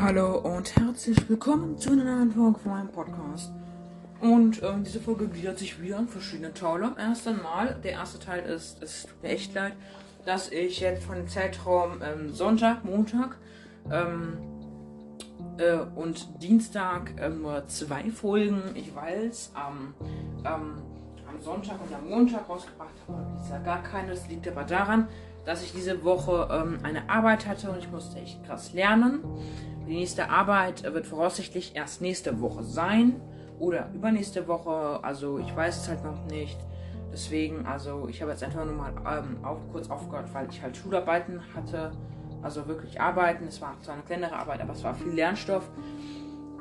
Hallo und herzlich willkommen zu einer neuen Folge von meinem Podcast. Und ähm, diese Folge gliedert sich wieder in verschiedene Teile. Erst einmal, der erste Teil ist, es tut mir echt leid, dass ich jetzt von dem Zeitraum ähm, Sonntag, Montag ähm, äh, und Dienstag äh, nur zwei Folgen ich weiß, am, am Sonntag und am Montag rausgebracht habe, ist ja gar keine. Das liegt aber daran, dass ich diese Woche ähm, eine Arbeit hatte und ich musste echt krass lernen. Die nächste Arbeit wird voraussichtlich erst nächste Woche sein oder übernächste Woche. Also ich weiß es halt noch nicht. Deswegen, also ich habe jetzt einfach nur mal ähm, auch kurz aufgehört, weil ich halt Schularbeiten hatte. Also wirklich arbeiten. Es war zwar eine kleinere Arbeit, aber es war viel Lernstoff.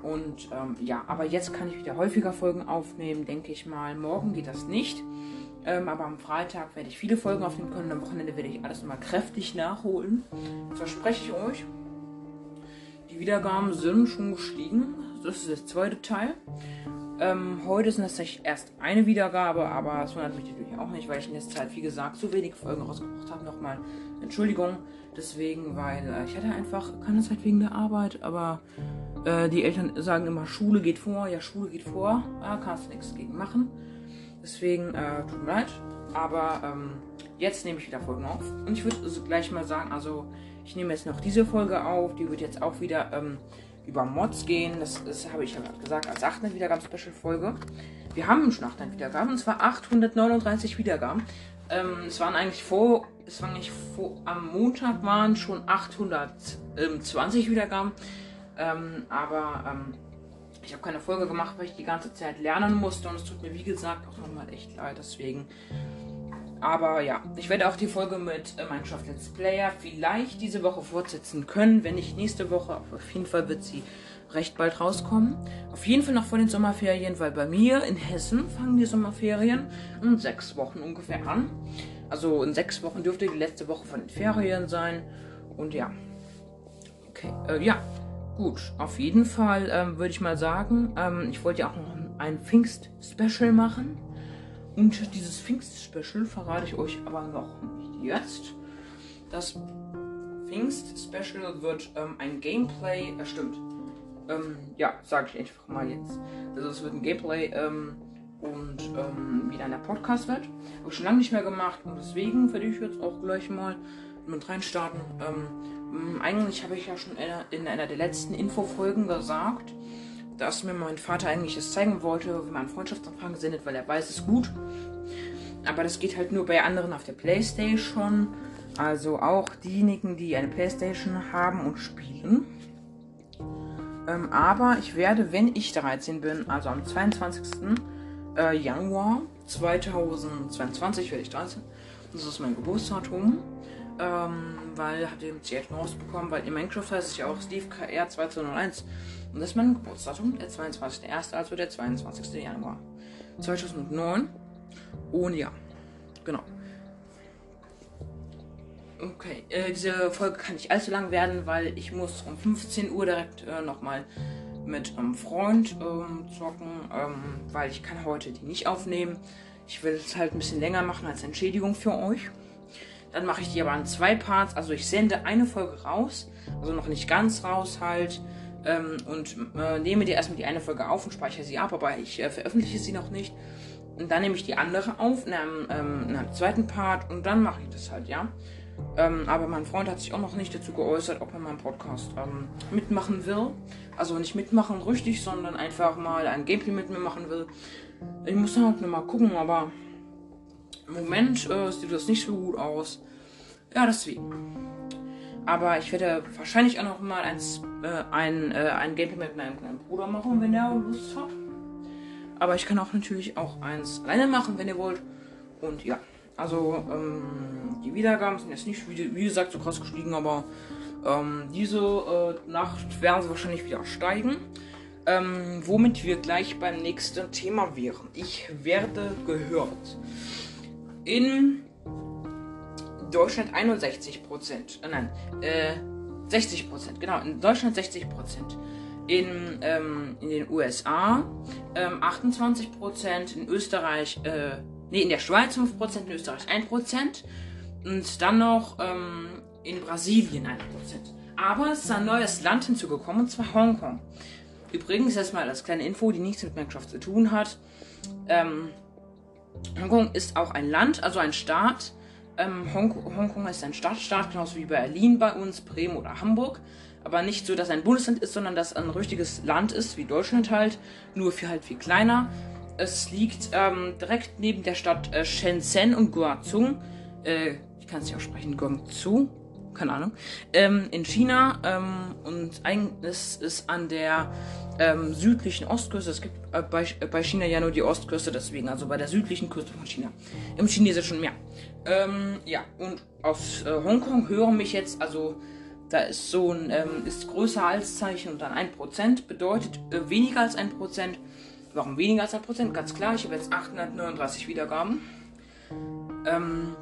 Und ähm, ja, aber jetzt kann ich wieder häufiger Folgen aufnehmen, denke ich mal. Morgen geht das nicht. Ähm, aber am Freitag werde ich viele Folgen aufnehmen können. Am Wochenende werde ich alles nochmal kräftig nachholen. Das verspreche ich euch. Die Wiedergaben sind schon gestiegen. Das ist der zweite Teil. Ähm, heute sind das erst eine Wiedergabe, aber es wundert mich natürlich auch nicht, weil ich in der Zeit, wie gesagt, so wenig Folgen rausgebracht habe. Nochmal Entschuldigung. Deswegen, weil äh, ich hatte einfach keine Zeit wegen der Arbeit, aber äh, die Eltern sagen immer, Schule geht vor. Ja, Schule geht vor. Da kannst du nichts gegen machen. Deswegen, äh, tut mir leid. Aber ähm, jetzt nehme ich wieder Folgen auf. Und ich würde also gleich mal sagen, also ich nehme jetzt noch diese Folge auf. Die wird jetzt auch wieder ähm, über Mods gehen. Das, das habe ich ja gerade gesagt, als 800 Wiedergaben Special Folge. Wir haben schon 800 Wiedergaben. Und zwar 839 Wiedergaben. Ähm, es waren eigentlich vor, es waren nicht vor, am Montag waren schon 820 Wiedergaben. Ähm, aber ähm, ich habe keine Folge gemacht, weil ich die ganze Zeit lernen musste und es tut mir wie gesagt auch nochmal echt leid, deswegen. Aber ja, ich werde auch die Folge mit äh, Minecraft Let's Player vielleicht diese Woche fortsetzen können, wenn nicht nächste Woche. Auf jeden Fall wird sie recht bald rauskommen. Auf jeden Fall noch vor den Sommerferien, weil bei mir in Hessen fangen die Sommerferien in sechs Wochen ungefähr an. Also in sechs Wochen dürfte die letzte Woche von den Ferien sein. Und ja. Okay, äh, ja. Gut, auf jeden Fall ähm, würde ich mal sagen, ähm, ich wollte ja auch noch ein Pfingst-Special machen. Und dieses Pfingst-Special verrate ich euch aber noch nicht jetzt. Das Pfingst-Special wird ähm, ein Gameplay, äh, stimmt. Ähm, ja, sage ich einfach mal jetzt. Also es wird ein Gameplay ähm, und ähm, wieder ein Podcast wird. Habe ich schon lange nicht mehr gemacht und deswegen werde ich jetzt auch gleich mal mit reinstarten. Ähm, hm, eigentlich habe ich ja schon in einer der letzten Infofolgen gesagt, dass mir mein Vater eigentlich es zeigen wollte, wie man Freundschaftsanfragen sendet, weil er weiß es gut. Aber das geht halt nur bei anderen auf der Playstation. Also auch diejenigen, die eine Playstation haben und spielen. Ähm, aber ich werde, wenn ich 13 bin, also am 22. Äh, Januar 2022 werde ich 13. Das ist mein Geburtsdatum. Ähm, weil habt ihr jetzt rausbekommen, weil in Minecraft heißt es ja auch Steve KR 2201. Und das ist mein Geburtsdatum, der 22.01., also der 22. Januar 2009. Und ja, genau. Okay, äh, diese Folge kann nicht allzu lang werden, weil ich muss um 15 Uhr direkt äh, nochmal mit einem Freund ähm, zocken, ähm, weil ich kann heute die nicht aufnehmen. Ich will es halt ein bisschen länger machen als Entschädigung für euch. Dann mache ich die aber in zwei Parts. Also ich sende eine Folge raus, also noch nicht ganz raus halt. Ähm, und äh, nehme dir erstmal die eine Folge auf und speichere sie ab, aber ich äh, veröffentliche sie noch nicht. Und dann nehme ich die andere auf in einem, ähm, in einem zweiten Part und dann mache ich das halt, ja. Ähm, aber mein Freund hat sich auch noch nicht dazu geäußert, ob er meinen Podcast ähm, mitmachen will. Also nicht mitmachen richtig, sondern einfach mal ein Gameplay mit mir machen will. Ich muss halt nur mal gucken, aber im Moment äh, sieht das nicht so gut aus. Ja, deswegen. Aber ich werde wahrscheinlich auch noch mal eins, äh, ein, äh, ein Gameplay mit meinem kleinen Bruder machen, wenn er Lust hat. Aber ich kann auch natürlich auch eins alleine machen, wenn ihr wollt. Und ja, also ähm, die Wiedergaben sind jetzt nicht, wie, wie gesagt, so krass gestiegen, aber ähm, diese äh, Nacht werden sie wahrscheinlich wieder steigen. Ähm, womit wir gleich beim nächsten Thema wären. Ich werde gehört in Deutschland 61 Prozent. Äh, nein, äh, 60 Prozent. Genau, in Deutschland 60 Prozent. In, ähm, in den USA ähm, 28 Prozent. In Österreich, äh, nee, in der Schweiz 5 Prozent. In Österreich 1 Prozent. Und dann noch ähm, in Brasilien 1 Prozent. Aber es ist ein neues Land hinzugekommen, und zwar Hongkong. Übrigens, erstmal als kleine Info, die nichts mit Minecraft zu tun hat. Ähm, Hongkong ist auch ein Land, also ein Staat. Ähm, Hongkong, ist ein Stadtstaat, genauso wie Berlin bei uns, Bremen oder Hamburg. Aber nicht so, dass ein Bundesland ist, sondern dass ein richtiges Land ist, wie Deutschland halt, nur viel halt viel kleiner. Es liegt ähm, direkt neben der Stadt äh, Shenzhen und Guangzhou. Äh, ich kann es nicht aussprechen, Guangzhou keine Ahnung, ähm, in China ähm, und es ist an der ähm, südlichen Ostküste. Es gibt äh, bei, äh, bei, China ja nur die Ostküste, deswegen, also bei der südlichen Küste von China. Im Chinesischen Meer. Ähm, ja, und aus äh, Hongkong hören mich jetzt, also da ist so ein, ähm, ist größer als Zeichen und dann 1%, bedeutet äh, weniger als 1%. Warum weniger als 1%? Ganz klar, ich habe jetzt 839 Wiedergaben. Ähm,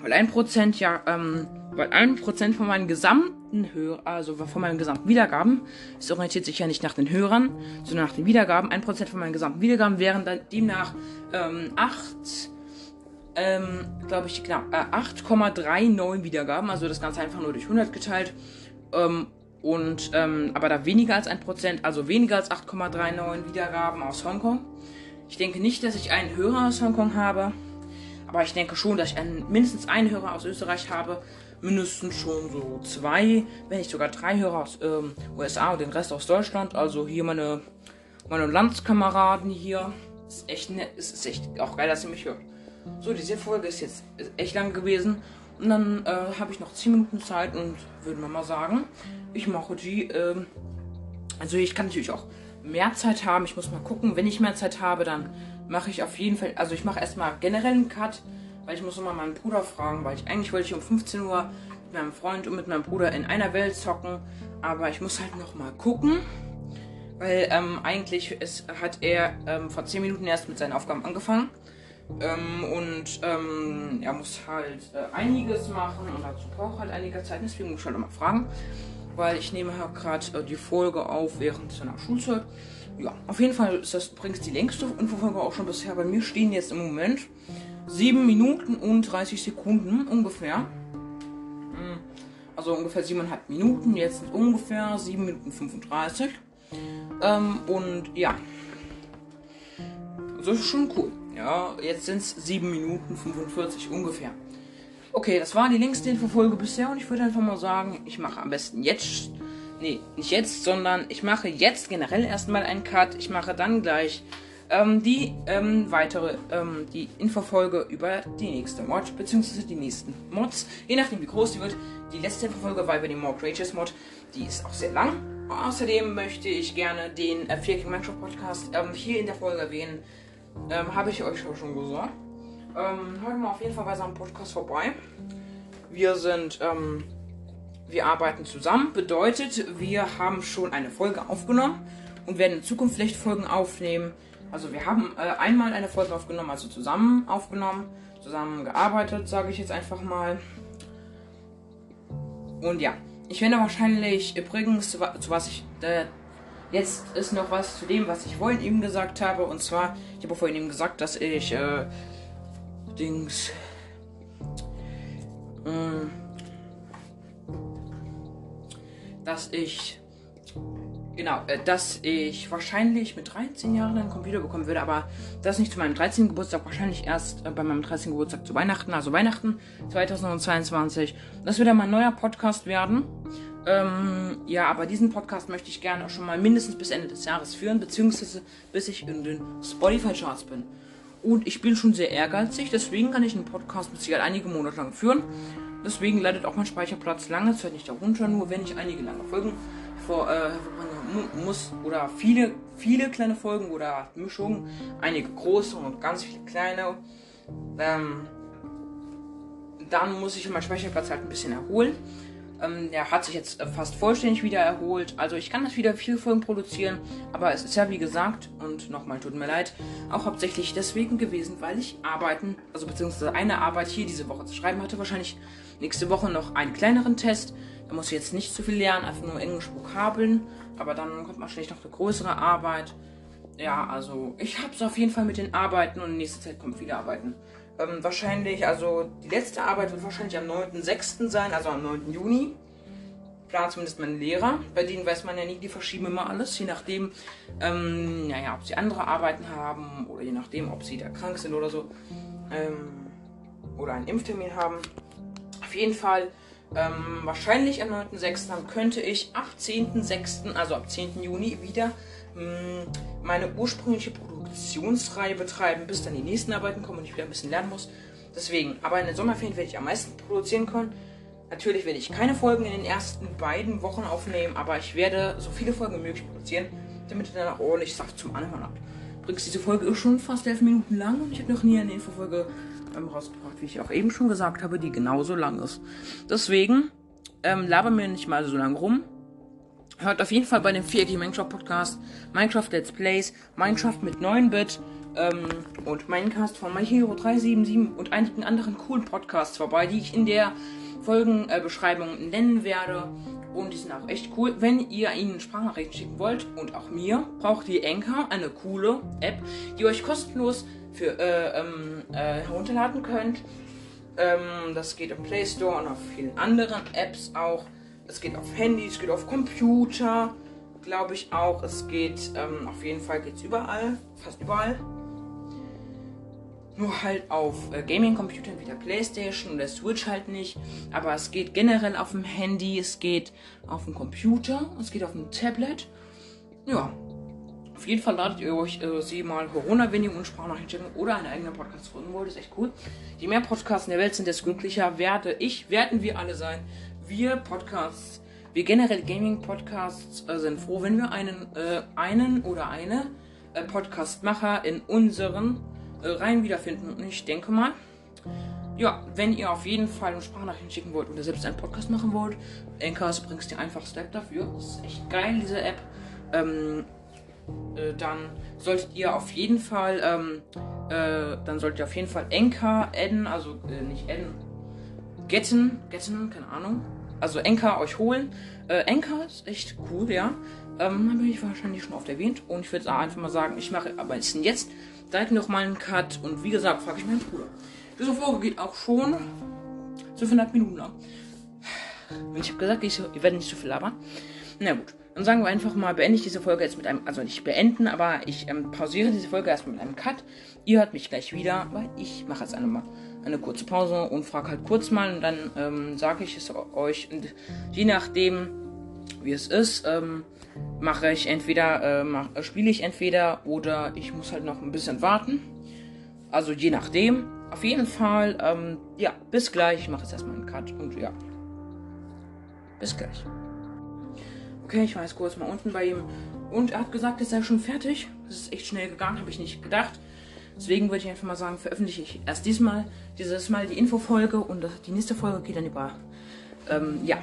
weil 1% ja, ähm, weil 1% von meinen gesamten Hörern, also von meinen gesamten Wiedergaben, es orientiert sich ja nicht nach den Hörern, sondern nach den Wiedergaben. 1% von meinen gesamten Wiedergaben wären dann demnach ähm, 8, ähm, glaube ich, genau, äh, 8,39 Wiedergaben. Also das Ganze einfach nur durch 100 geteilt. Ähm, und, ähm, aber da weniger als 1%, also weniger als 8,39 Wiedergaben aus Hongkong. Ich denke nicht, dass ich einen Hörer aus Hongkong habe. Aber ich denke schon, dass ich einen, mindestens einen Hörer aus Österreich habe mindestens schon so zwei, wenn nicht sogar drei Hörer aus ähm, USA und den Rest aus Deutschland. Also hier meine, meine Landskameraden hier. Ist echt nett, ist, ist echt auch geil, dass ihr mich hört. So, diese Folge ist jetzt echt lang gewesen. Und dann äh, habe ich noch 10 Minuten Zeit und würde mal sagen, ich mache die. Ähm, also ich kann natürlich auch mehr Zeit haben. Ich muss mal gucken, wenn ich mehr Zeit habe, dann mache ich auf jeden Fall. Also ich mache erstmal generell einen Cut weil ich muss immer meinen Bruder fragen, weil ich eigentlich wollte ich um 15 Uhr mit meinem Freund und mit meinem Bruder in einer Welt zocken, aber ich muss halt noch mal gucken, weil ähm, eigentlich ist, hat er ähm, vor 10 Minuten erst mit seinen Aufgaben angefangen ähm, und ähm, er muss halt äh, einiges machen und dazu braucht halt einige Zeit, deswegen muss ich halt immer fragen, weil ich nehme halt gerade äh, die Folge auf während seiner Schulzeit. Ja, auf jeden Fall ist das übrigens die längste Infofolge auch schon bisher. Bei mir stehen jetzt im Moment 7 Minuten und 30 Sekunden ungefähr. Hm. Also ungefähr 7,5 Minuten. Jetzt sind ungefähr 7 Minuten 35. Ähm, und ja. Das ist schon cool. Ja, jetzt sind es 7 Minuten 45 ungefähr. Okay, das war die längste Infofolge bisher und ich würde einfach mal sagen, ich mache am besten jetzt. Nee, nicht jetzt, sondern ich mache jetzt generell erstmal einen Cut. Ich mache dann gleich ähm, die ähm, weitere, ähm, die Infofolge über die nächste Mod, beziehungsweise die nächsten Mods, je nachdem wie groß die wird. Die letzte Infofolge war über die More Creatures Mod, die ist auch sehr lang. Außerdem möchte ich gerne den äh, 4 King Minecraft Podcast ähm, hier in der Folge erwähnen. Ähm, Habe ich euch auch schon gesagt. Ähm, hört mal auf jeden Fall bei seinem Podcast vorbei. Wir sind, ähm, wir arbeiten zusammen. Bedeutet, wir haben schon eine Folge aufgenommen und werden in Zukunft vielleicht Folgen aufnehmen. Also wir haben äh, einmal eine Folge aufgenommen, also zusammen aufgenommen, zusammen gearbeitet, sage ich jetzt einfach mal. Und ja, ich werde wahrscheinlich übrigens, zu, was ich äh, jetzt ist noch was zu dem, was ich vorhin eben gesagt habe. Und zwar, ich habe vorhin eben gesagt, dass ich äh, Dings. Äh, dass ich Genau, äh, dass ich wahrscheinlich mit 13 Jahren einen Computer bekommen würde, aber das nicht zu meinem 13. Geburtstag, wahrscheinlich erst äh, bei meinem 13. Geburtstag zu Weihnachten, also Weihnachten 2022. Das wird dann mein neuer Podcast werden. Ähm, ja, aber diesen Podcast möchte ich gerne auch schon mal mindestens bis Ende des Jahres führen, beziehungsweise bis ich in den Spotify-Charts bin. Und ich bin schon sehr ehrgeizig, deswegen kann ich einen Podcast mit Sicherheit einige Monate lang führen. Deswegen leidet auch mein Speicherplatz lange Zeit nicht darunter, nur wenn ich einige lange Folgen vor, äh, muss oder viele, viele kleine Folgen oder Mischungen, einige große und ganz viele kleine. Ähm, dann muss ich meinen Speicherplatz halt ein bisschen erholen. Ähm, der hat sich jetzt fast vollständig wieder erholt. Also ich kann das wieder viele Folgen produzieren, aber es ist ja wie gesagt, und nochmal tut mir leid, auch hauptsächlich deswegen gewesen, weil ich arbeiten, also beziehungsweise eine Arbeit hier diese Woche zu schreiben hatte. Wahrscheinlich nächste Woche noch einen kleineren Test. Da muss ich jetzt nicht zu viel lernen, einfach nur Englisch Vokabeln aber dann kommt man vielleicht noch eine größere Arbeit. Ja, also ich habe es auf jeden Fall mit den Arbeiten und in nächster Zeit kommt viele Arbeiten. Ähm, wahrscheinlich, also die letzte Arbeit wird wahrscheinlich am 9.6. sein, also am 9. Juni. planen zumindest meine Lehrer. Bei denen weiß man ja nie, die verschieben immer alles, je nachdem, ähm, naja, ob sie andere Arbeiten haben oder je nachdem, ob sie da krank sind oder so. Ähm, oder einen Impftermin haben. Auf jeden Fall, ähm, wahrscheinlich am 9.6. könnte ich ab 10.6., also ab 10. Juni wieder mh, mm, meine ursprüngliche Produktionsreihe betreiben, bis dann die nächsten Arbeiten kommen und ich wieder ein bisschen lernen muss. Deswegen, aber in den Sommerferien werde ich am meisten produzieren können. Natürlich werde ich keine Folgen in den ersten beiden Wochen aufnehmen, aber ich werde so viele Folgen wie möglich produzieren, damit ihr dann auch ordentlich Saft zum Anhören habt. Übrigens, diese Folge ist schon fast elf Minuten lang und ich habe noch nie eine Infofolge ähm, rausgebracht, wie ich auch eben schon gesagt habe, die genauso lang ist. Deswegen ähm, laber mir nicht mal so lang rum. Hört auf jeden Fall bei dem 4 Minecraft Podcast, Minecraft Let's Plays, Minecraft mit 9-Bit ähm, und Minecast von MyHero377 und einigen anderen coolen Podcasts vorbei, die ich in der Folgenbeschreibung äh, nennen werde. Und die sind auch echt cool. Wenn ihr ihnen Sprachnachrichten schicken wollt und auch mir, braucht ihr Anchor, eine coole App, die euch kostenlos für, äh, ähm, äh, herunterladen könnt. Ähm, das geht im Play Store und auf vielen anderen Apps auch. Es geht auf Handys, es geht auf Computer, glaube ich auch. Es geht ähm, auf jeden Fall geht's überall, fast überall. Nur halt auf äh, Gaming-Computern wie der Playstation und der Switch halt nicht. Aber es geht generell auf dem Handy, es geht auf dem Computer, es geht auf dem Tablet. Ja. Auf jeden Fall ladet ihr euch äh, sie mal Corona-Winning und Sprachnachrichten oder einen eigenen Podcast gründen wollt. Ist echt cool. Je mehr Podcasts in der Welt sind, desto glücklicher werde ich, werden wir alle sein. Wir Podcasts, wir generell Gaming-Podcasts äh, sind froh, wenn wir einen, äh, einen oder eine äh, Podcastmacher in unseren äh, Reihen wiederfinden. Und ich denke mal, ja, wenn ihr auf jeden Fall eine Sprachnachrichten schicken wollt oder selbst einen Podcast machen wollt, Anchor ist übrigens die einfachste dafür. Das ist echt geil, diese App. Ähm, äh, dann solltet ihr auf jeden Fall, ähm, äh, dann solltet ihr auf jeden Fall Anchor adden, also äh, nicht adden, getten, getten, keine Ahnung. Also Anchor euch holen. Äh, ist echt cool, ja. Ähm, habe ich wahrscheinlich schon oft erwähnt. Und ich würde einfach mal sagen, ich mache aber jetzt direkt noch mal einen Cut. Und wie gesagt, frage ich meinen Bruder. Diese Folge geht auch schon 12,5 Minuten lang. Ich habe gesagt, ich, ich werde nicht zu viel labern. Na gut, dann sagen wir einfach mal, beende ich diese Folge jetzt mit einem, also nicht beenden, aber ich ähm, pausiere diese Folge erstmal mit einem Cut. Ihr hört mich gleich wieder, weil ich mache jetzt eine, eine kurze Pause und frage halt kurz mal und dann ähm, sage ich es euch. Und je nachdem, wie es ist, ähm, mache ich entweder, äh, mach, äh, spiele ich entweder oder ich muss halt noch ein bisschen warten. Also je nachdem. Auf jeden Fall, ähm, ja, bis gleich. Ich mache jetzt erstmal einen Cut und ja. Bis gleich. Okay, ich war jetzt kurz mal unten bei ihm. Und er hat gesagt, er sei schon fertig. Das ist echt schnell gegangen, habe ich nicht gedacht. Deswegen würde ich einfach mal sagen, veröffentliche ich erst diesmal, dieses Mal die Infofolge und die nächste Folge geht dann über, ähm, ja,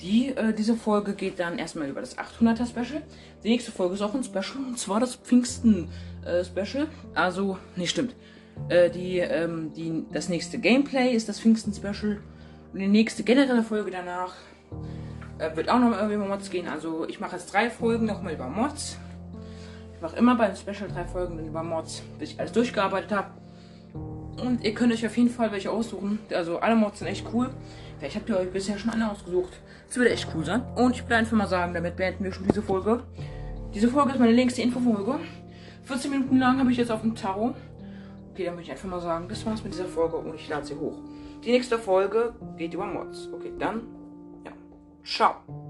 die, äh, diese Folge geht dann erstmal über das 800er Special. Die nächste Folge ist auch ein Special und zwar das Pfingsten äh, Special. Also, nee, stimmt. Äh, die, ähm, die, das nächste Gameplay ist das Pfingsten Special. Und die nächste generelle Folge danach äh, wird auch noch mal über Mods gehen. Also, ich mache jetzt drei Folgen nochmal über Mods. Mache immer beim Special drei Folgen dann über Mods, bis ich alles durchgearbeitet habe. Und ihr könnt euch auf jeden Fall welche aussuchen. Also, alle Mods sind echt cool. Vielleicht habt ihr euch bisher schon eine ausgesucht. Das würde echt cool sein. Und ich will einfach mal sagen, damit beenden wir schon diese Folge. Diese Folge ist meine längste Infofolge. 14 Minuten lang habe ich jetzt auf dem Tarot. Okay, dann würde ich einfach mal sagen, das war's mit dieser Folge und ich lade sie hoch. Die nächste Folge geht über Mods. Okay, dann, ja. Ciao.